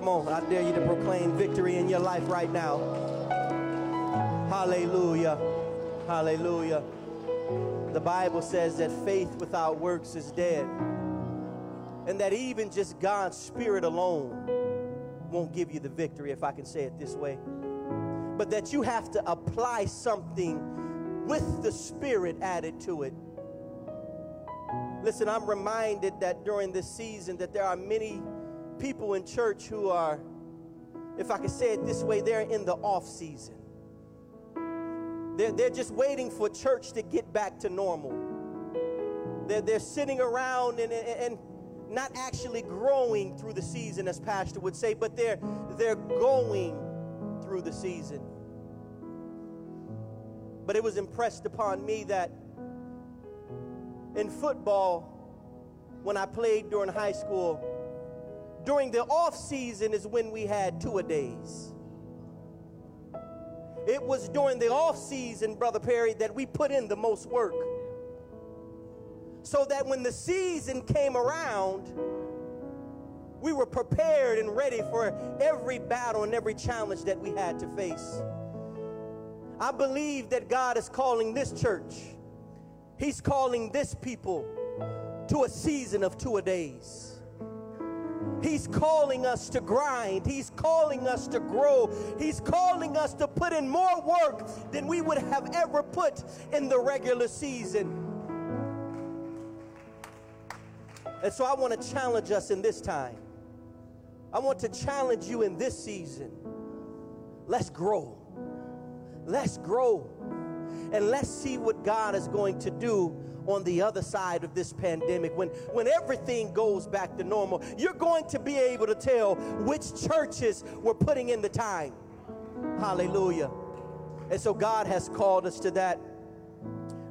Come on, I dare you to proclaim victory in your life right now. Hallelujah. Hallelujah. The Bible says that faith without works is dead. And that even just God's Spirit alone won't give you the victory, if I can say it this way. But that you have to apply something with the Spirit added to it. Listen, I'm reminded that during this season that there are many people in church who are, if I can say it this way, they're in the off season. They're, they're just waiting for church to get back to normal. They're, they're sitting around and, and, and not actually growing through the season, as Pastor would say, but they're, they're going through the season. But it was impressed upon me that in football, when I played during high school, during the off season is when we had two a days. It was during the off season, Brother Perry, that we put in the most work. So that when the season came around, we were prepared and ready for every battle and every challenge that we had to face. I believe that God is calling this church, He's calling this people to a season of two a days. He's calling us to grind. He's calling us to grow. He's calling us to put in more work than we would have ever put in the regular season. And so I want to challenge us in this time. I want to challenge you in this season. Let's grow. Let's grow. And let's see what God is going to do on the other side of this pandemic, when, when everything goes back to normal, you're going to be able to tell which churches were putting in the time. Hallelujah. And so God has called us to that.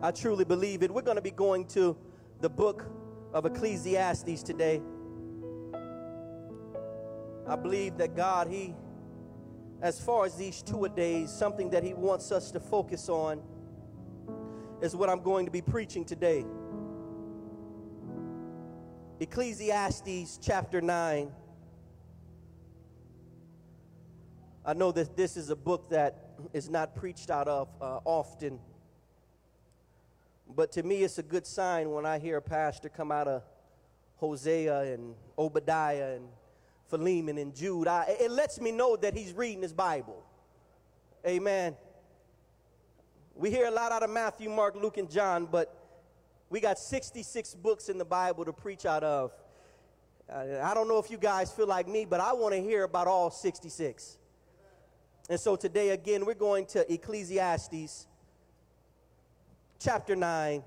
I truly believe it. We're going to be going to the book of Ecclesiastes today. I believe that God, He, as far as these two a days, something that He wants us to focus on is what I'm going to be preaching today. Ecclesiastes chapter 9. I know that this is a book that is not preached out of uh, often, but to me it's a good sign when I hear a pastor come out of Hosea and Obadiah and Philemon and Jude. I, it lets me know that he's reading his Bible. Amen. We hear a lot out of Matthew, Mark, Luke, and John, but we got 66 books in the Bible to preach out of. Uh, I don't know if you guys feel like me, but I want to hear about all 66. And so today, again, we're going to Ecclesiastes chapter 9.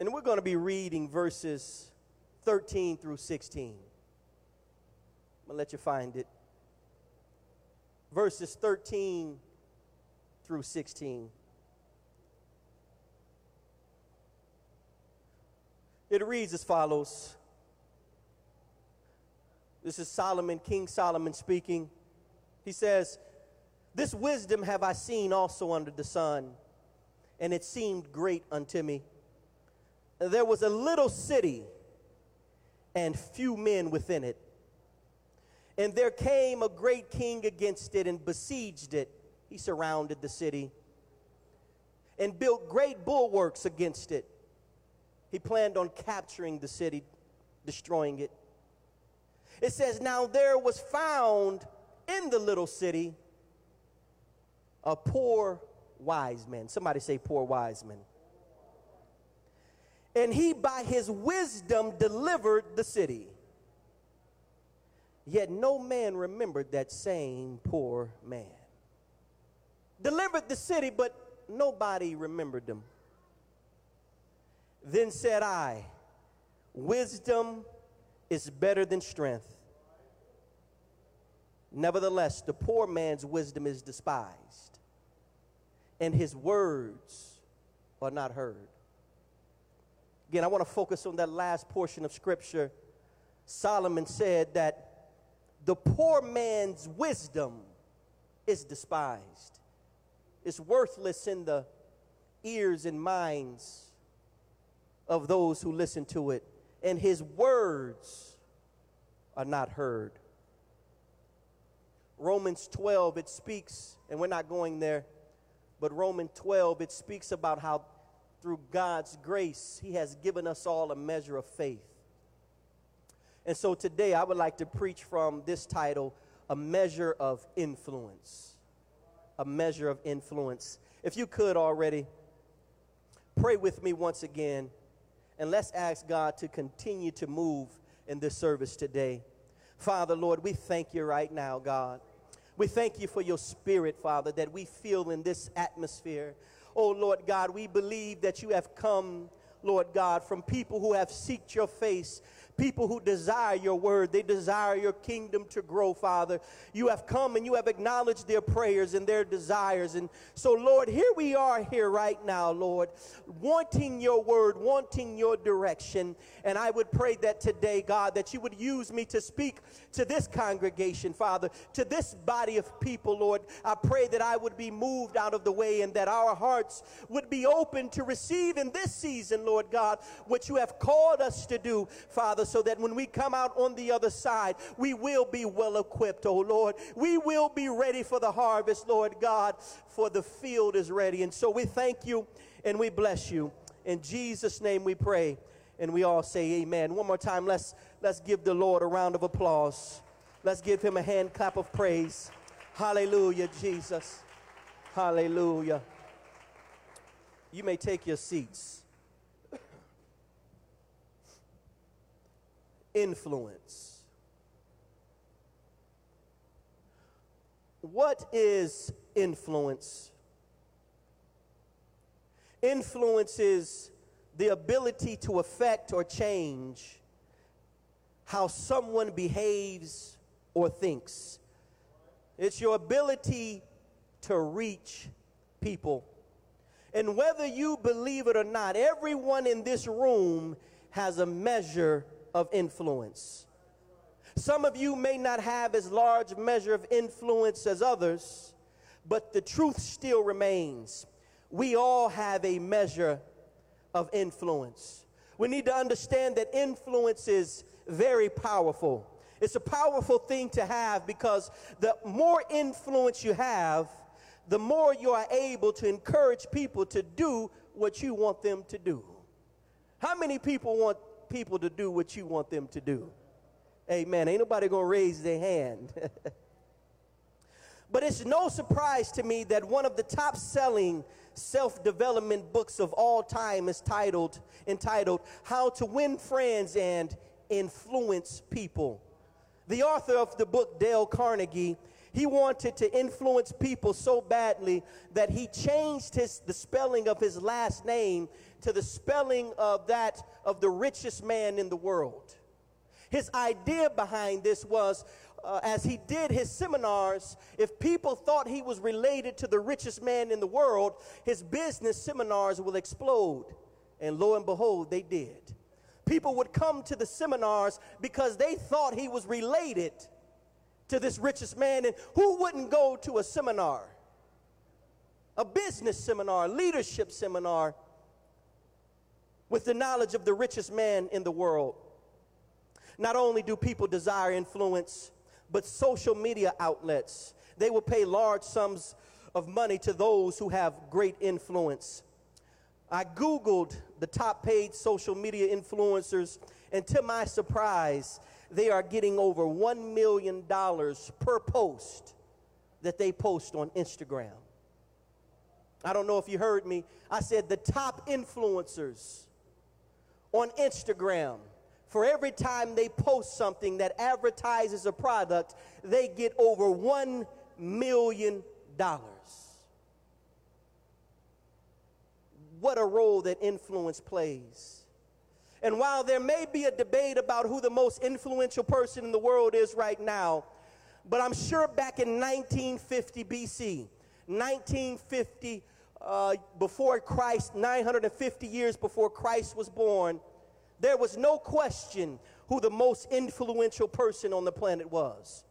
And we're going to be reading verses 13 through 16. I'm going to let you find it. Verses 13 through 16. It reads as follows. This is Solomon, King Solomon speaking. He says, This wisdom have I seen also under the sun, and it seemed great unto me. There was a little city and few men within it. And there came a great king against it and besieged it he surrounded the city and built great bulwarks against it. He planned on capturing the city, destroying it. It says, Now there was found in the little city a poor wise man. Somebody say, poor wise man. And he, by his wisdom, delivered the city. Yet no man remembered that same poor man delivered the city, but nobody remembered them. Then said I, Wisdom is better than strength. Nevertheless, the poor man's wisdom is despised, and his words are not heard. Again, I want to focus on that last portion of scripture. Solomon said that the poor man's wisdom is despised is worthless in the ears and minds of those who listen to it. And his words are not heard. Romans 12, it speaks, and we're not going there, but Romans 12, it speaks about how through God's grace, He has given us all a measure of faith. And so today I would like to preach from this title, A Measure of Influence. A Measure of Influence. If you could already, pray with me once again, and let's ask God to continue to move in this service today. Father, Lord, we thank you right now, God. We thank you for your spirit, Father, that we feel in this atmosphere. Oh, Lord God, we believe that you have come, Lord God, from people who have seeked your face people who desire your word. They desire your kingdom to grow, Father. You have come and you have acknowledged their prayers and their desires. And so, Lord, here we are here right now, Lord, wanting your word, wanting your direction. And I would pray that today, God, that you would use me to speak to this congregation, Father, to this body of people, Lord. I pray that I would be moved out of the way and that our hearts would be open to receive in this season, Lord God, what you have called us to do, Father so that when we come out on the other side, we will be well equipped, oh Lord. We will be ready for the harvest, Lord God, for the field is ready. And so we thank you and we bless you. In Jesus' name we pray. And we all say amen. One more time, let's let's give the Lord a round of applause. Let's give him a hand clap of praise. Hallelujah, Jesus. Hallelujah. You may take your seats. Influence. What is influence? Influence is the ability to affect or change how someone behaves or thinks. It's your ability to reach people. And whether you believe it or not, everyone in this room has a measure of influence. Some of you may not have as large measure of influence as others, but the truth still remains. We all have a measure of influence. We need to understand that influence is very powerful. It's a powerful thing to have because the more influence you have, the more you are able to encourage people to do what you want them to do. How many people want people to do what you want them to do. Amen. Ain't nobody going to raise their hand. but it's no surprise to me that one of the top selling self-development books of all time is titled entitled How to Win Friends and Influence People. The author of the book Dale Carnegie he wanted to influence people so badly that he changed his, the spelling of his last name to the spelling of that of the richest man in the world. His idea behind this was uh, as he did his seminars, if people thought he was related to the richest man in the world, his business seminars will explode. And lo and behold, they did. People would come to the seminars because they thought he was related to this richest man. And who wouldn't go to a seminar? A business seminar, leadership seminar, with the knowledge of the richest man in the world. Not only do people desire influence, but social media outlets, they will pay large sums of money to those who have great influence. I Googled the top paid social media influencers, and to my surprise, they are getting over $1 million per post that they post on Instagram. I don't know if you heard me. I said the top influencers on Instagram, for every time they post something that advertises a product, they get over $1 million. What a role that influence plays. And while there may be a debate about who the most influential person in the world is right now, but I'm sure back in 1950 BC, 1950 uh, before Christ, 950 years before Christ was born, there was no question who the most influential person on the planet was.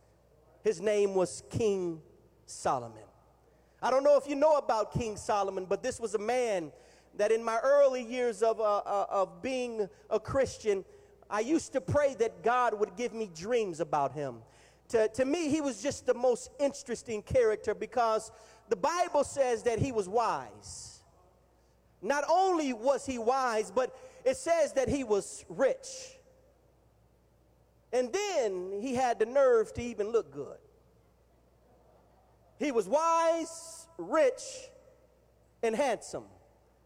His name was King Solomon. I don't know if you know about King Solomon, but this was a man that in my early years of, uh, uh, of being a Christian, I used to pray that God would give me dreams about him. To, to me, he was just the most interesting character because the Bible says that he was wise. Not only was he wise, but it says that he was rich. And then he had the nerve to even look good. He was wise, rich, and handsome.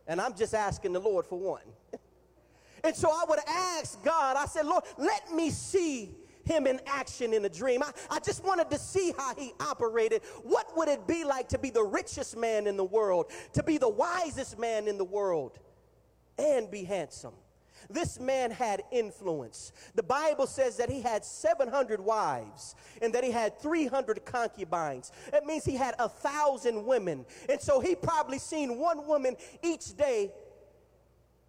And I'm just asking the Lord for one. and so I would ask God, I said, Lord, let me see him in action in a dream. I, I just wanted to see how he operated. What would it be like to be the richest man in the world, to be the wisest man in the world, and be handsome? This man had influence. The Bible says that he had 700 wives and that he had 300 concubines. That means he had a thousand women. And so he probably seen one woman each day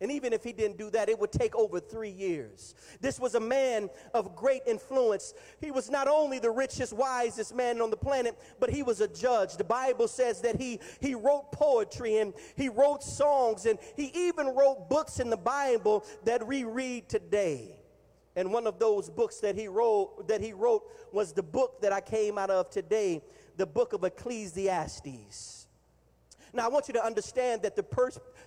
and even if he didn't do that, it would take over three years. This was a man of great influence. He was not only the richest, wisest man on the planet, but he was a judge. The Bible says that he, he wrote poetry and he wrote songs and he even wrote books in the Bible that we read today. And one of those books that he wrote that he wrote was the book that I came out of today, the book of Ecclesiastes. Now I want you to understand that the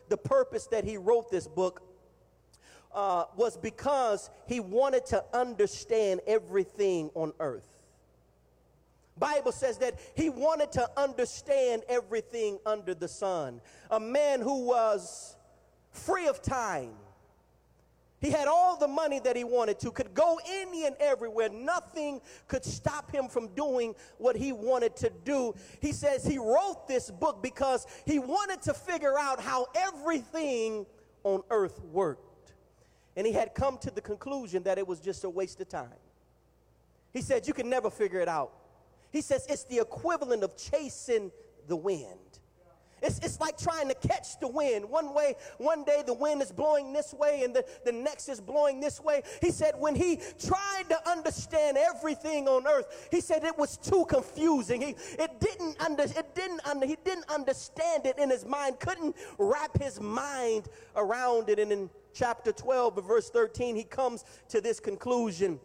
the purpose that he wrote this book uh, was because he wanted to understand everything on earth. Bible says that he wanted to understand everything under the sun. A man who was free of time. He had all the money that he wanted to, could go any and everywhere. Nothing could stop him from doing what he wanted to do. He says he wrote this book because he wanted to figure out how everything on earth worked. And he had come to the conclusion that it was just a waste of time. He said, You can never figure it out. He says it's the equivalent of chasing the wind. It's, it's like trying to catch the wind. One way, one day the wind is blowing this way and the, the next is blowing this way. He said when he tried to understand everything on earth, he said it was too confusing. He it didn't under it didn't under he didn't understand it in his mind, couldn't wrap his mind around it. And in chapter 12, verse 13, he comes to this conclusion.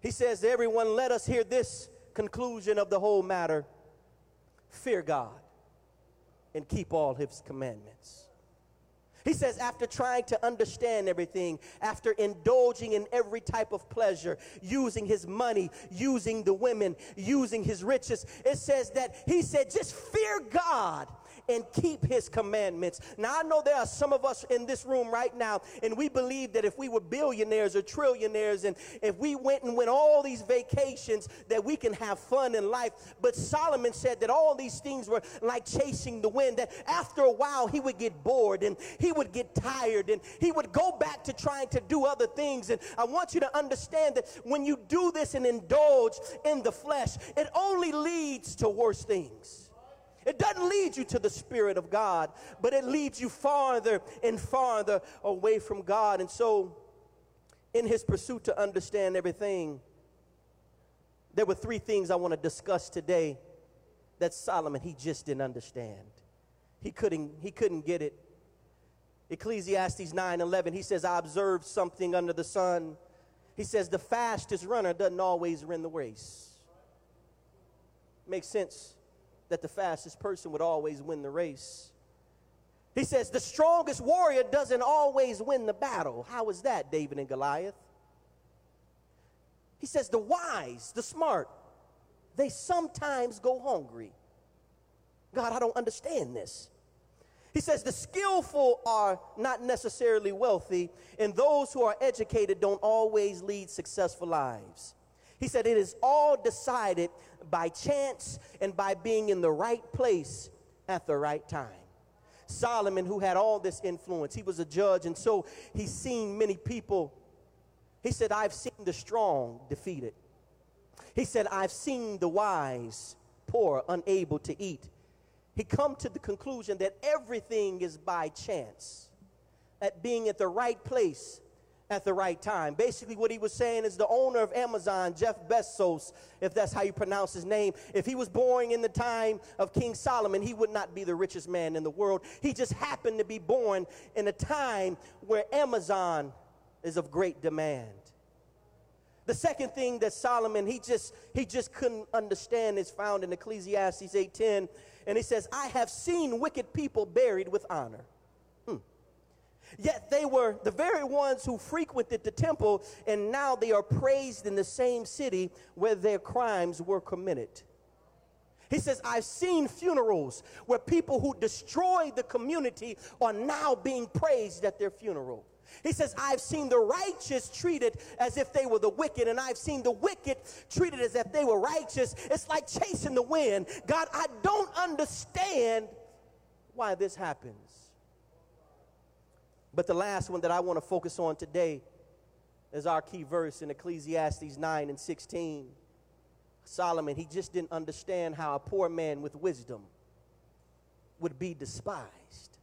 He says, Everyone, let us hear this conclusion of the whole matter. Fear God and keep all his commandments. He says, after trying to understand everything, after indulging in every type of pleasure, using his money, using the women, using his riches, it says that he said, just fear God and keep his commandments. Now, I know there are some of us in this room right now, and we believe that if we were billionaires or trillionaires, and if we went and went all these vacations, that we can have fun in life. But Solomon said that all these things were like chasing the wind, that after a while he would get bored and he would get tired and he would go back to trying to do other things. And I want you to understand that when you do this and indulge in the flesh, it only leads to worse things. It doesn't lead you to the Spirit of God, but it leads you farther and farther away from God. And so, in his pursuit to understand everything, there were three things I want to discuss today that Solomon he just didn't understand. He couldn't he couldn't get it. Ecclesiastes 9:11 he says I observed something under the sun. He says the fastest runner doesn't always win the race. Makes sense that the fastest person would always win the race. He says, the strongest warrior doesn't always win the battle. How is that, David and Goliath? He says, the wise, the smart, they sometimes go hungry. God, I don't understand this. He says, the skillful are not necessarily wealthy, and those who are educated don't always lead successful lives. He said, it is all decided by chance and by being in the right place at the right time. Solomon, who had all this influence, he was a judge, and so he's seen many people. He said, I've seen the strong defeated. He said, I've seen the wise poor, unable to eat. He come to the conclusion that everything is by chance, at being at the right place at the right time. Basically, what he was saying is the owner of Amazon, Jeff Bezos, if that's how you pronounce his name, if he was born in the time of King Solomon, he would not be the richest man in the world. He just happened to be born in a time where Amazon is of great demand. The second thing that Solomon he just he just couldn't understand is found in Ecclesiastes 8:10 and he says I have seen wicked people buried with honor. Yet they were the very ones who frequented the temple and now they are praised in the same city where their crimes were committed. He says, I've seen funerals where people who destroyed the community are now being praised at their funeral. He says, I've seen the righteous treated as if they were the wicked, and I've seen the wicked treated as if they were righteous. It's like chasing the wind. God, I don't understand why this happens. But the last one that I want to focus on today is our key verse in Ecclesiastes 9 and 16. Solomon, he just didn't understand how a poor man with wisdom would be despised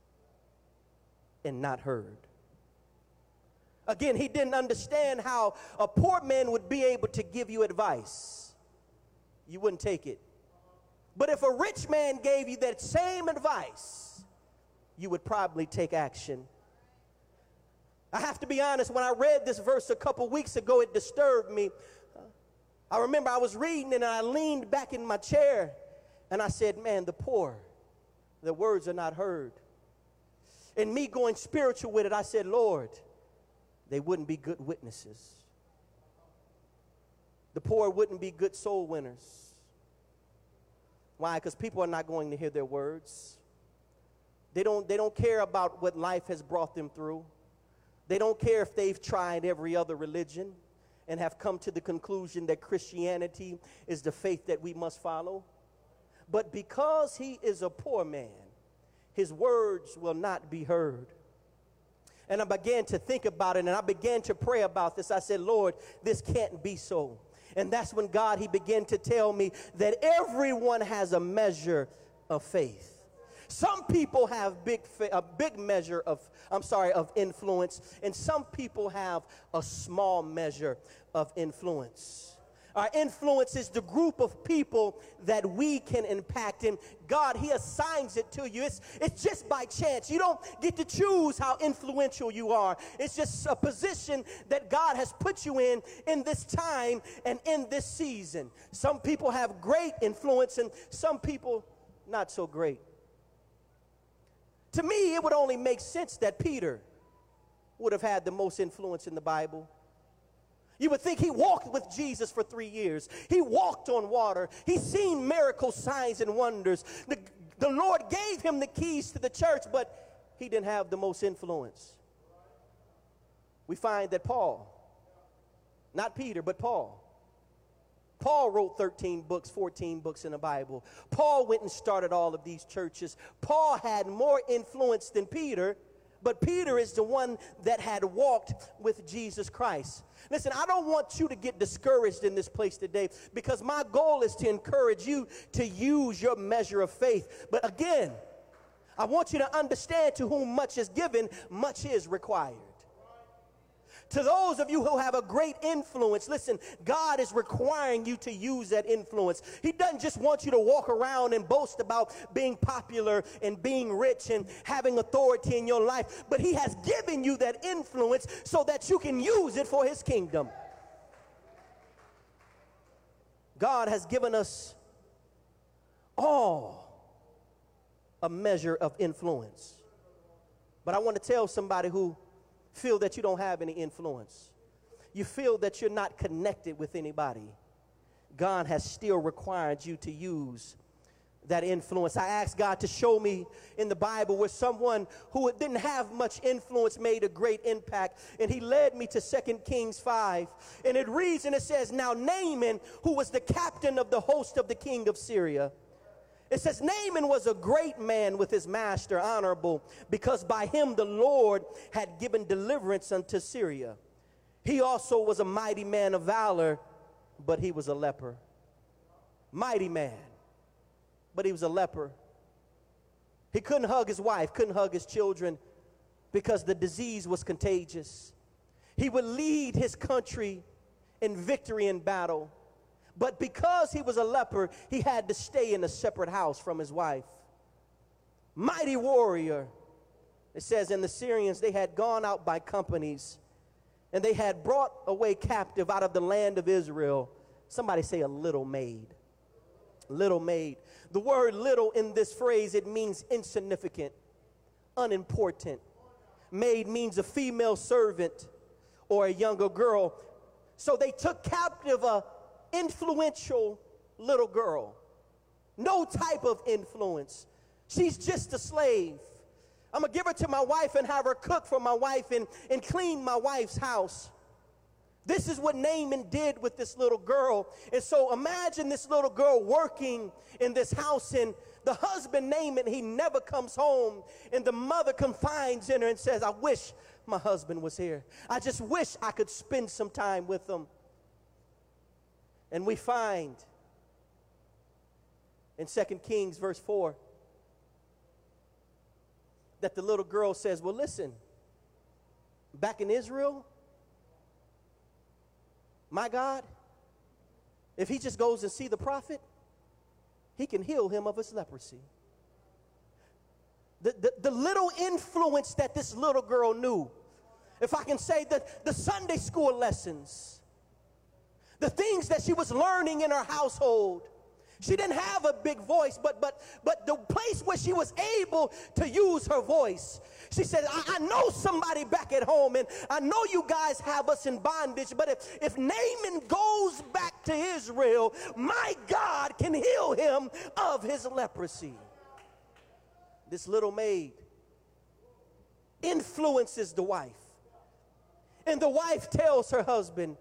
and not heard. Again, he didn't understand how a poor man would be able to give you advice. You wouldn't take it. But if a rich man gave you that same advice, you would probably take action. I have to be honest, when I read this verse a couple weeks ago, it disturbed me. I remember I was reading and I leaned back in my chair and I said, Man, the poor, the words are not heard. And me going spiritual with it, I said, Lord, they wouldn't be good witnesses. The poor wouldn't be good soul winners. Why? Because people are not going to hear their words. They don't, they don't care about what life has brought them through. They don't care if they've tried every other religion and have come to the conclusion that Christianity is the faith that we must follow. But because he is a poor man, his words will not be heard. And I began to think about it and I began to pray about this. I said, Lord, this can't be so. And that's when God, He began to tell me that everyone has a measure of faith. Some people have big, a big measure of, I'm sorry, of influence, and some people have a small measure of influence. Our influence is the group of people that we can impact. And God, He assigns it to you. It's, it's just by chance. You don't get to choose how influential you are. It's just a position that God has put you in in this time and in this season. Some people have great influence, and some people not so great. To me, it would only make sense that Peter would have had the most influence in the Bible. You would think he walked with Jesus for three years. He walked on water. He's seen miracles, signs, and wonders. The, the Lord gave him the keys to the church, but he didn't have the most influence. We find that Paul, not Peter, but Paul, Paul wrote 13 books, 14 books in the Bible. Paul went and started all of these churches. Paul had more influence than Peter, but Peter is the one that had walked with Jesus Christ. Listen, I don't want you to get discouraged in this place today because my goal is to encourage you to use your measure of faith. But again, I want you to understand to whom much is given, much is required. To those of you who have a great influence, listen, God is requiring you to use that influence. He doesn't just want you to walk around and boast about being popular and being rich and having authority in your life, but He has given you that influence so that you can use it for His kingdom. God has given us all a measure of influence. But I want to tell somebody who feel that you don't have any influence, you feel that you're not connected with anybody, God has still required you to use that influence. I asked God to show me in the Bible where someone who didn't have much influence made a great impact. And he led me to 2 Kings 5. And it reads and it says, Now Naaman, who was the captain of the host of the king of Syria, it says, Naaman was a great man with his master, honorable, because by him the Lord had given deliverance unto Syria. He also was a mighty man of valor, but he was a leper. Mighty man, but he was a leper. He couldn't hug his wife, couldn't hug his children because the disease was contagious. He would lead his country in victory in battle but because he was a leper, he had to stay in a separate house from his wife. Mighty warrior. It says in the Syrians, they had gone out by companies And they had brought away captive out of the land of Israel. Somebody say a little maid. Little maid. The word little in this phrase, it means insignificant, unimportant. Maid means a female servant or a younger girl. So they took captive a influential little girl. No type of influence. She's just a slave. I'm gonna give her to my wife and have her cook for my wife and, and clean my wife's house. This is what Naaman did with this little girl. And so imagine this little girl working in this house, and the husband, Naaman, he never comes home. And the mother confides in her and says, I wish my husband was here. I just wish I could spend some time with him. And we find in 2 Kings, verse 4, that the little girl says, Well, listen, back in Israel, my God, if he just goes and see the prophet, he can heal him of his leprosy. The, the, the little influence that this little girl knew, if I can say that the Sunday school lessons, the things that she was learning in her household, she didn't have a big voice, but but but the place where she was able to use her voice. She said, I, I, know somebody back at home, and I know you guys have us in bondage, but if, if Naaman goes back to Israel, my God can heal him of his leprosy. This little maid influences the wife. And the wife tells her husband,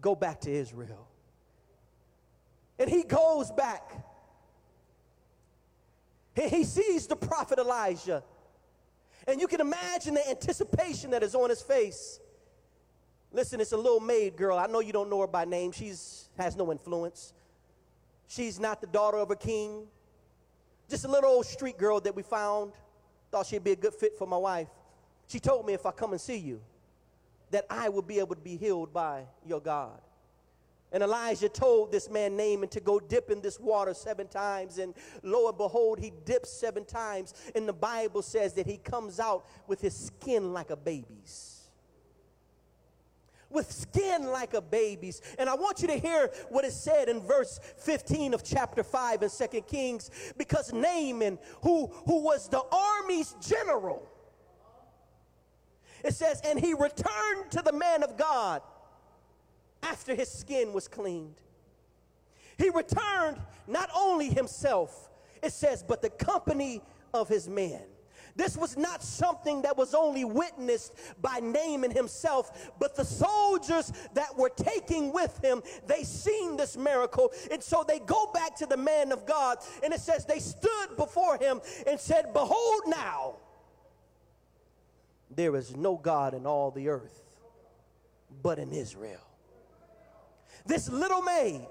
Go back to Israel. And he goes back. He sees the prophet Elijah. And you can imagine the anticipation that is on his face. Listen, it's a little maid girl. I know you don't know her by name. She's has no influence. She's not the daughter of a king. Just a little old street girl that we found. Thought she'd be a good fit for my wife. She told me if I come and see you, that I will be able to be healed by your God. And Elijah told this man Naaman to go dip in this water seven times. And lo and behold, he dips seven times. And the Bible says that he comes out with his skin like a baby's with skin like a baby's. And I want you to hear what is said in verse 15 of chapter 5 in Second Kings, because Naaman, who, who was the army's general, it says, and he returned to the man of God after his skin was cleaned. He returned not only himself, it says, but the company of his men. This was not something that was only witnessed by Naaman himself, but the soldiers that were taking with him, they seen this miracle. And so they go back to the man of God, and it says they stood before him and said, Behold now, there is no God in all the earth but in Israel. This little maid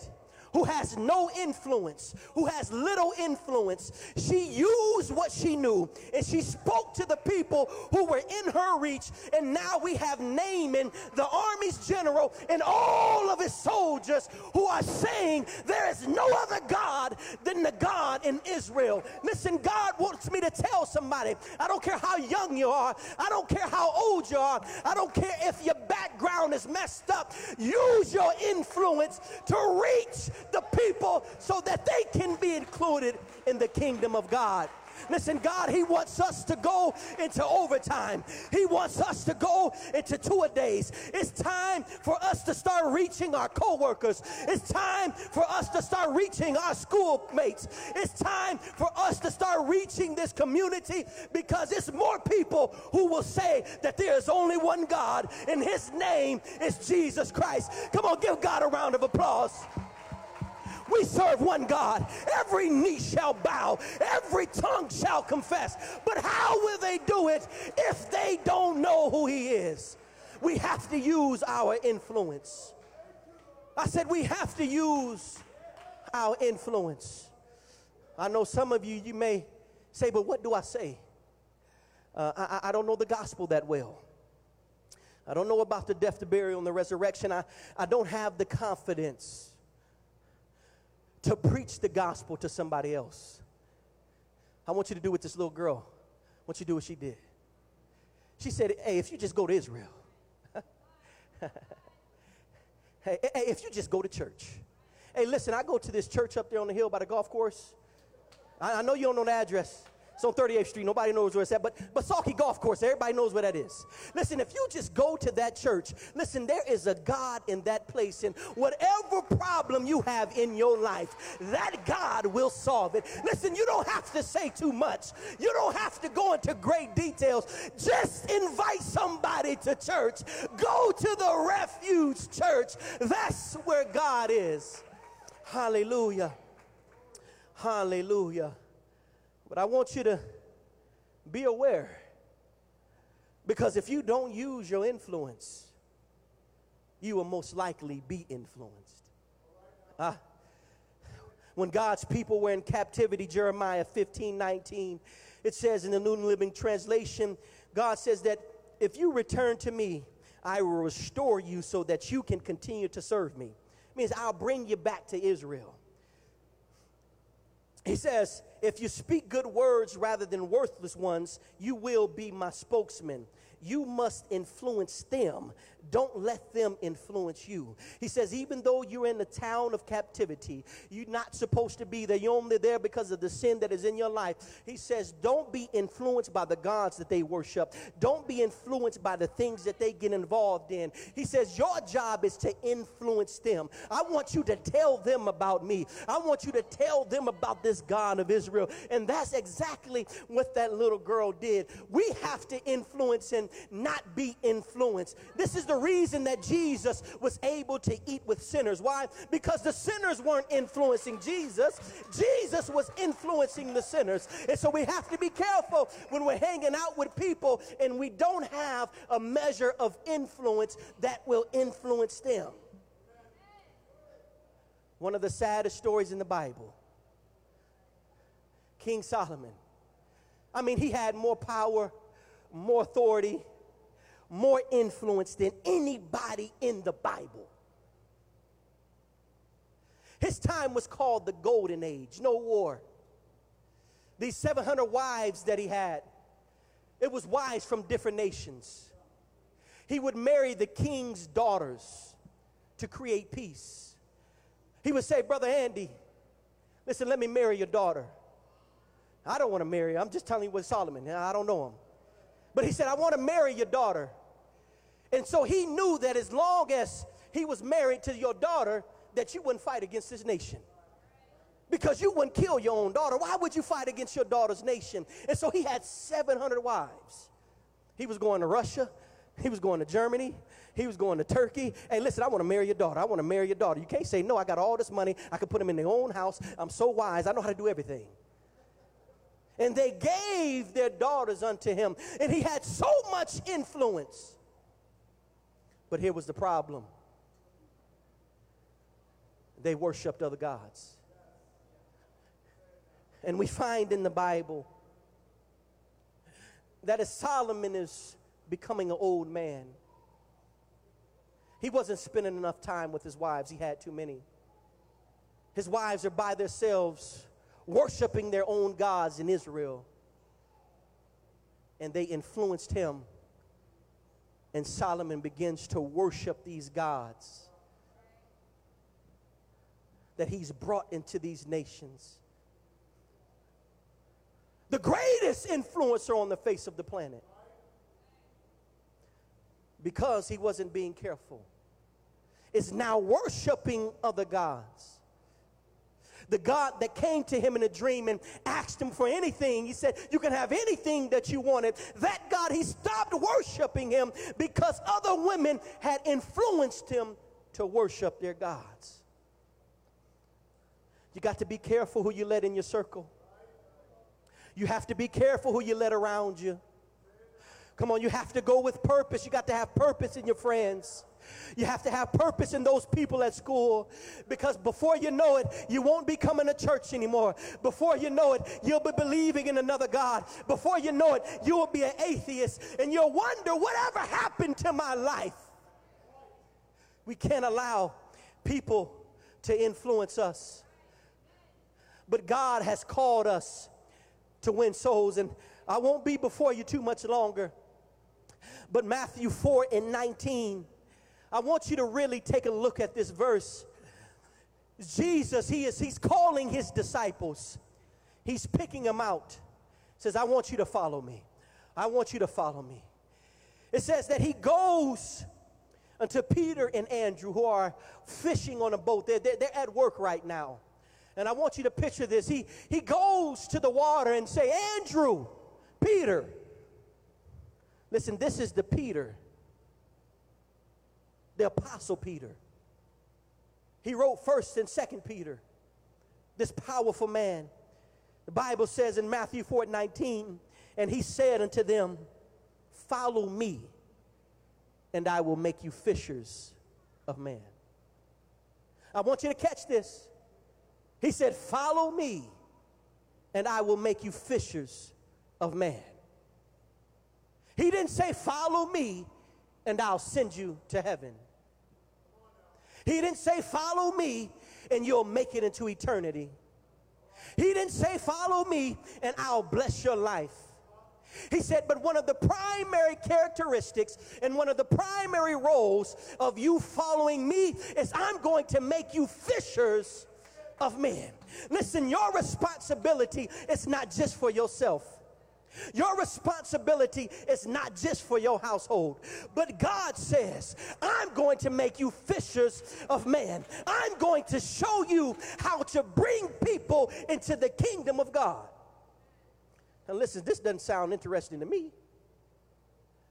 who has no influence, who has little influence, she used what she knew and she spoke to the people who were in her reach. And now we have Naaman, the army's general, and all of his soldiers who are saying there is no other God than the God in Israel. Listen, God wants me to tell somebody, I don't care how young you are, I don't care how old you are, I don't care if your background is messed up, use your influence to reach the people so that they can be included in the kingdom of God. Listen, God, He wants us to go into overtime. He wants us to go into two a days. It's time for us to start reaching our coworkers. It's time for us to start reaching our schoolmates. It's time for us to start reaching this community because it's more people who will say that there is only one God and His name is Jesus Christ. Come on, give God a round of applause. We serve one God. Every knee shall bow, every tongue shall confess. But how will they do it if they don't know who He is? We have to use our influence. I said, we have to use our influence. I know some of you, you may say, but what do I say? Uh, I, I don't know the gospel that well. I don't know about the death, the burial, and the resurrection. I, I don't have the confidence to preach the gospel to somebody else. I want you to do what this little girl, I want you to do what she did. She said, Hey, if you just go to Israel, hey, hey, if you just go to church. Hey, listen, I go to this church up there on the hill by the golf course. I, I know you don't know the address. It's on 38th Street. Nobody knows where it's at, but Salke Golf Course, everybody knows where that is. Listen, if you just go to that church, listen, there is a God in that place, and whatever problem you have in your life, that God will solve it. Listen, you don't have to say too much. You don't have to go into great details. Just invite somebody to church. Go to the refuge church. That's where God is. Hallelujah. Hallelujah. But I want you to be aware because if you don't use your influence, you will most likely be influenced. Uh, when God's people were in captivity, Jeremiah 15 19, it says in the New Living Translation, God says that if you return to me, I will restore you so that you can continue to serve me. It means I'll bring you back to Israel. He says, if you speak good words rather than worthless ones, you will be my spokesman. You must influence them don't let them influence you. He says, even though you're in the town of captivity, you're not supposed to be there. You're only there because of the sin that is in your life. He says, don't be influenced by the gods that they worship. Don't be influenced by the things that they get involved in. He says, your job is to influence them. I want you to tell them about me. I want you to tell them about this God of Israel. And that's exactly what that little girl did. We have to influence and not be influenced. This is the the reason that Jesus was able to eat with sinners. Why? Because the sinners weren't influencing Jesus, Jesus was influencing the sinners. And so we have to be careful when we're hanging out with people and we don't have a measure of influence that will influence them. One of the saddest stories in the Bible King Solomon. I mean, he had more power, more authority, more influence than anybody in the Bible. His time was called the golden age, no war. These 700 wives that he had, it was wives from different nations. He would marry the king's daughters to create peace. He would say, Brother Andy, listen, let me marry your daughter. I don't want to marry her. I'm just telling you what Solomon, I don't know him. But he said, I want to marry your daughter. And so he knew that as long as he was married to your daughter, that you wouldn't fight against this nation. Because you wouldn't kill your own daughter. Why would you fight against your daughter's nation? And so he had 700 wives. He was going to Russia. He was going to Germany. He was going to Turkey. Hey, listen, I want to marry your daughter. I want to marry your daughter. You can't say, no, I got all this money. I can put them in their own house. I'm so wise. I know how to do everything. And they gave their daughters unto him. And he had so much influence but here was the problem they worshiped other gods. And we find in the Bible that as Solomon is becoming an old man, he wasn't spending enough time with his wives, he had too many. His wives are by themselves worshiping their own gods in Israel. And they influenced him and Solomon begins to worship these gods that he's brought into these nations. The greatest influencer on the face of the planet. Because he wasn't being careful, is now worshiping other gods the God that came to him in a dream and asked him for anything. He said, You can have anything that you wanted. That God, he stopped worshiping him because other women had influenced him to worship their gods. You got to be careful who you let in your circle. You have to be careful who you let around you. Come on, you have to go with purpose. You got to have purpose in your friends. You have to have purpose in those people at school because before you know it, you won't be coming to church anymore. Before you know it, you'll be believing in another God. Before you know it, you will be an atheist and you'll wonder whatever happened to my life. We can't allow people to influence us. But God has called us to win souls, and I won't be before you too much longer. But Matthew 4 and 19 I want you to really take a look at this verse. Jesus, he is he's calling his disciples. He's picking them out. Says, I want you to follow me. I want you to follow me. It says that he goes unto Peter and Andrew, who are fishing on a boat. They're, they're, they're, at work right now. And I want you to picture this. He, he goes to the water and say, Andrew, Peter. Listen, this is the Peter, the apostle Peter. He wrote first and second Peter, this powerful man. The Bible says in Matthew 4 19, and he said unto them, Follow me, and I will make you fishers of men. I want you to catch this. He said, Follow me, and I will make you fishers of man. He didn't say, Follow me, and I'll send you to heaven. He didn't say, Follow me, and you'll make it into eternity. He didn't say, Follow me, and I'll bless your life. He said, but one of the primary characteristics and one of the primary roles of you following me is I'm going to make you fishers of men. Listen, your responsibility is not just for yourself. Your responsibility is not just for your household, but God says, I'm going to make you fishers of men. I'm going to show you how to bring people into the kingdom of God. Now, listen, this doesn't sound interesting to me.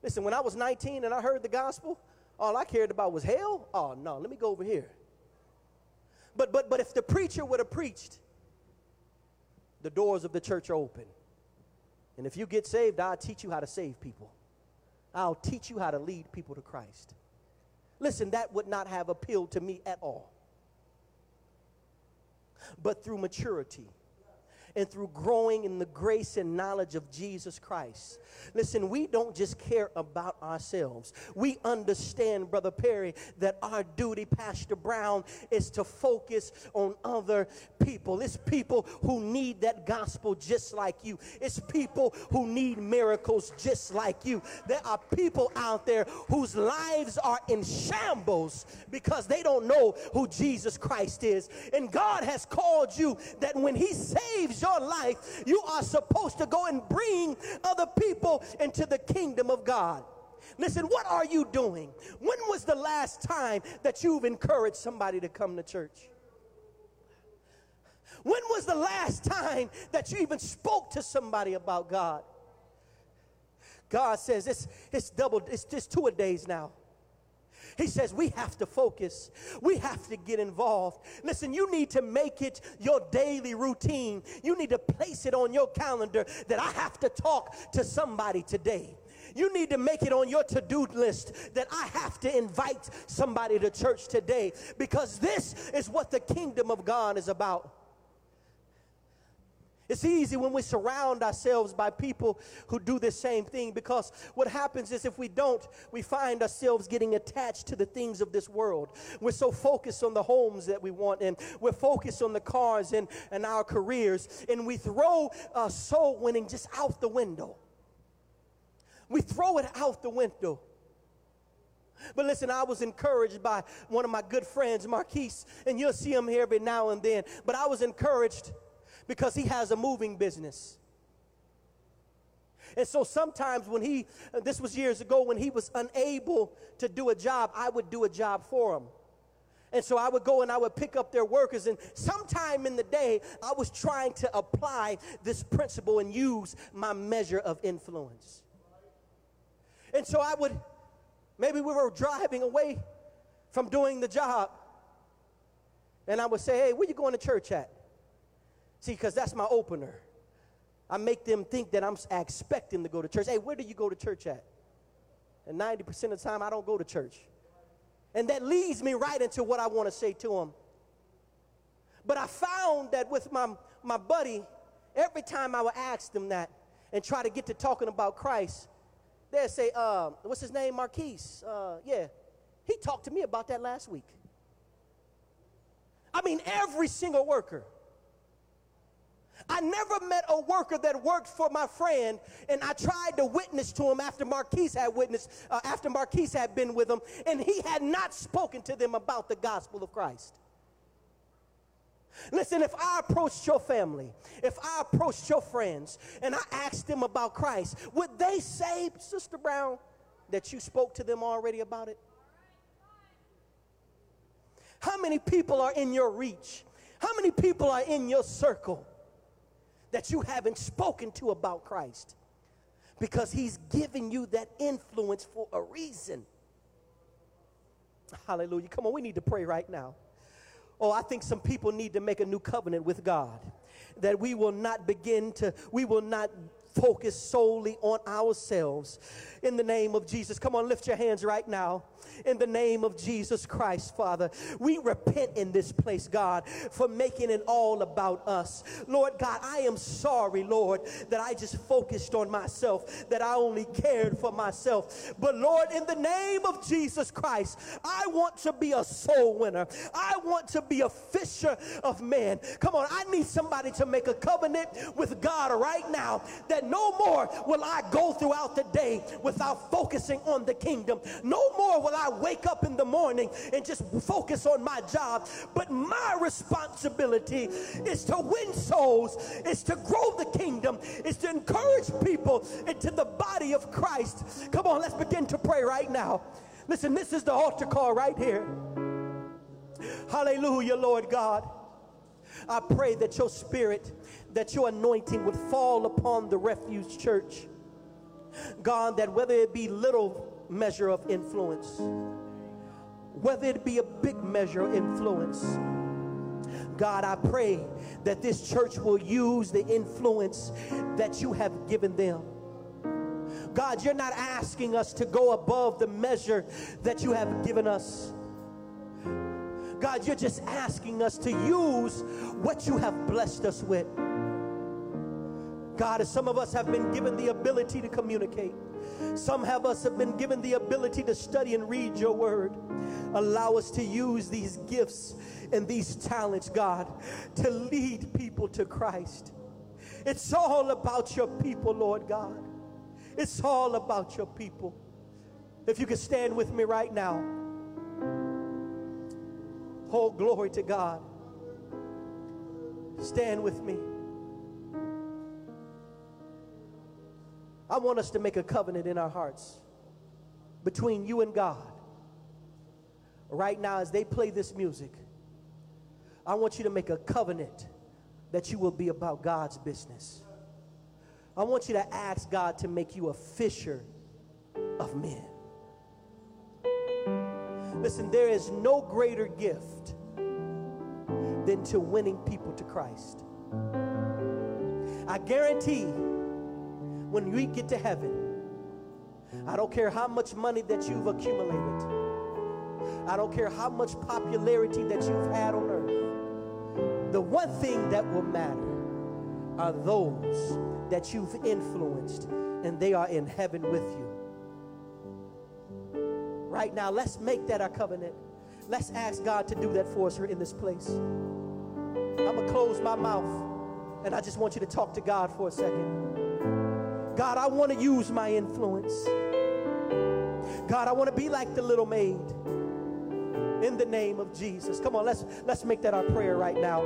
Listen, when I was 19 and I heard the gospel, all I cared about was hell. Oh no, let me go over here. But but but if the preacher would have preached, the doors of the church are open. And if you get saved, I'll teach you how to save people. I'll teach you how to lead people to Christ. Listen, that would not have appealed to me at all. But through maturity, and through growing in the grace and knowledge of Jesus Christ. Listen, we don't just care about ourselves. We understand, Brother Perry, that our duty, Pastor Brown, is to focus on other people. It's people who need that gospel just like you. It's people who need miracles just like you. There are people out there whose lives are in shambles because they don't know who Jesus Christ is. And God has called you that when He saves your life, you are supposed to go and bring other people into the kingdom of God. Listen, what are you doing? When was the last time that you've encouraged somebody to come to church? When was the last time that you even spoke to somebody about God? God says it's, it's double, it's just two a days now. He says we have to focus. We have to get involved. Listen, you need to make it your daily routine. You need to place it on your calendar that I have to talk to somebody today. You need to make it on your to do list that I have to invite somebody to church today because this is what the kingdom of God is about. It's easy when we surround ourselves by people who do the same thing because what happens is if we don't, we find ourselves getting attached to the things of this world. We're so focused on the homes that we want and we're focused on the cars and, and our careers and we throw uh, soul winning just out the window. We throw it out the window. But listen, I was encouraged by one of my good friends, Marquise, and you'll see him here every now and then. But I was encouraged because he has a moving business. And so sometimes when he, this was years ago, when he was unable to do a job, I would do a job for him. And so I would go and I would pick up their workers. And sometime in the day, I was trying to apply this principle and use my measure of influence. And so I would, maybe we were driving away from doing the job. And I would say, hey, where you going to church at? See, because that's my opener. I make them think that I'm expecting to go to church. Hey, where do you go to church at? And 90% of the time, I don't go to church. And that leads me right into what I want to say to them. But I found that with my, my buddy, every time I would ask them that and try to get to talking about Christ, they'd say, uh, What's his name? Marquise. Uh, yeah. He talked to me about that last week. I mean, every single worker. I never met a worker that worked for my friend, and I tried to witness to him after Marquise had witnessed, uh, after Marquise had been with him, and he had not spoken to them about the gospel of Christ. Listen, if I approached your family, if I approached your friends, and I asked them about Christ, would they say, Sister Brown, that you spoke to them already about it? How many people are in your reach? How many people are in your circle that you haven't spoken to about Christ? Because he's giving you that influence for a reason. Hallelujah. Come on, we need to pray right now. Oh, I think some people need to make a new covenant with God. That we will not begin to, we will not focus solely on ourselves. In the name of Jesus. Come on, lift your hands right now in the name of Jesus Christ, Father. We repent in this place, God, for making it all about us. Lord God, I am sorry, Lord, that I just focused on myself, that I only cared for myself. But Lord, in the name of Jesus Christ, I want to be a soul winner. I want to be a fisher of men. Come on, I need somebody to make a covenant with God right now that no more will I go throughout the day without focusing on the kingdom. No more will I wake up in the morning and just focus on my job. But my responsibility is to win souls, is to grow the kingdom, is to encourage people into the body of Christ. Come on, let's begin to pray right now. Listen, this is the altar call right here. Hallelujah, Lord God. I pray that your spirit, that your anointing would fall upon the refuge church. God, that whether it be little measure of influence, whether it be a big measure of influence. God, I pray that this church will use the influence that you have given them. God, you're not asking us to go above the measure that you have given us. God, you're just asking us to use what you have blessed us with. God, as some of us have been given the ability to communicate, some of us have been given the ability to study and read your word. Allow us to use these gifts and these talents, God, to lead people to Christ. It's all about your people, Lord God. It's all about your people. If you could stand with me right now. Oh, glory to God. Stand with me. I want us to make a covenant in our hearts between you and God. Right now, as they play this music, I want you to make a covenant that you will be about God's business. I want you to ask God to make you a fisher of men. Listen, there is no greater gift than to winning people to Christ. I guarantee when we get to heaven, I don't care how much money that you've accumulated. I don't care how much popularity that you've had on earth. The one thing that will matter are those that you've influenced, and they are in heaven with you. Right now, let's make that our covenant. Let's ask God to do that for us here in this place. I'm going to close my mouth, and I just want you to talk to God for a second. God, I want to use my influence. God, I want to be like the little maid. In the name of Jesus. Come on, let's let's make that our prayer right now.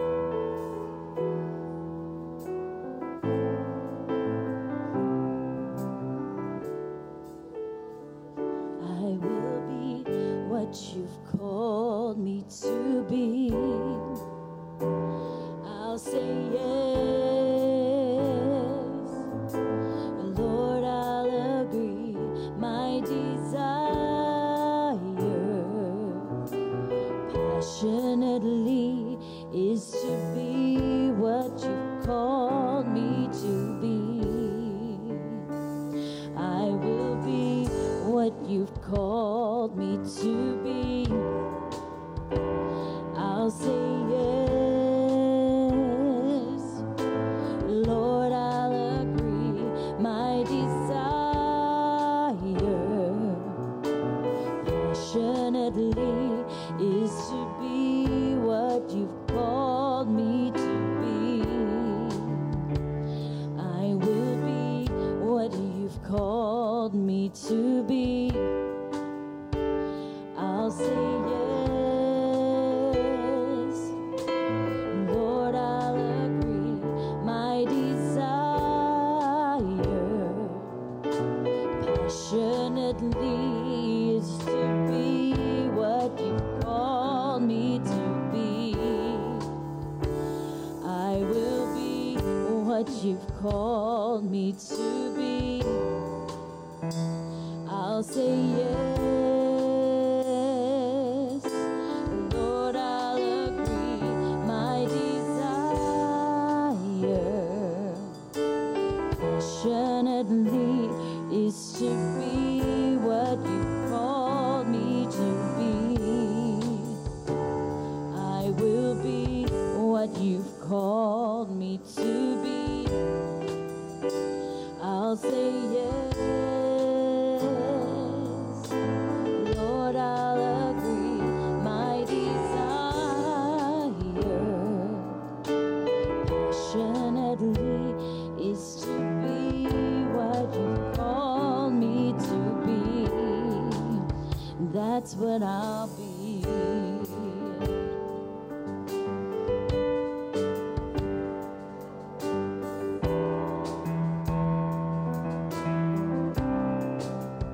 Called me to be. I'll say yes.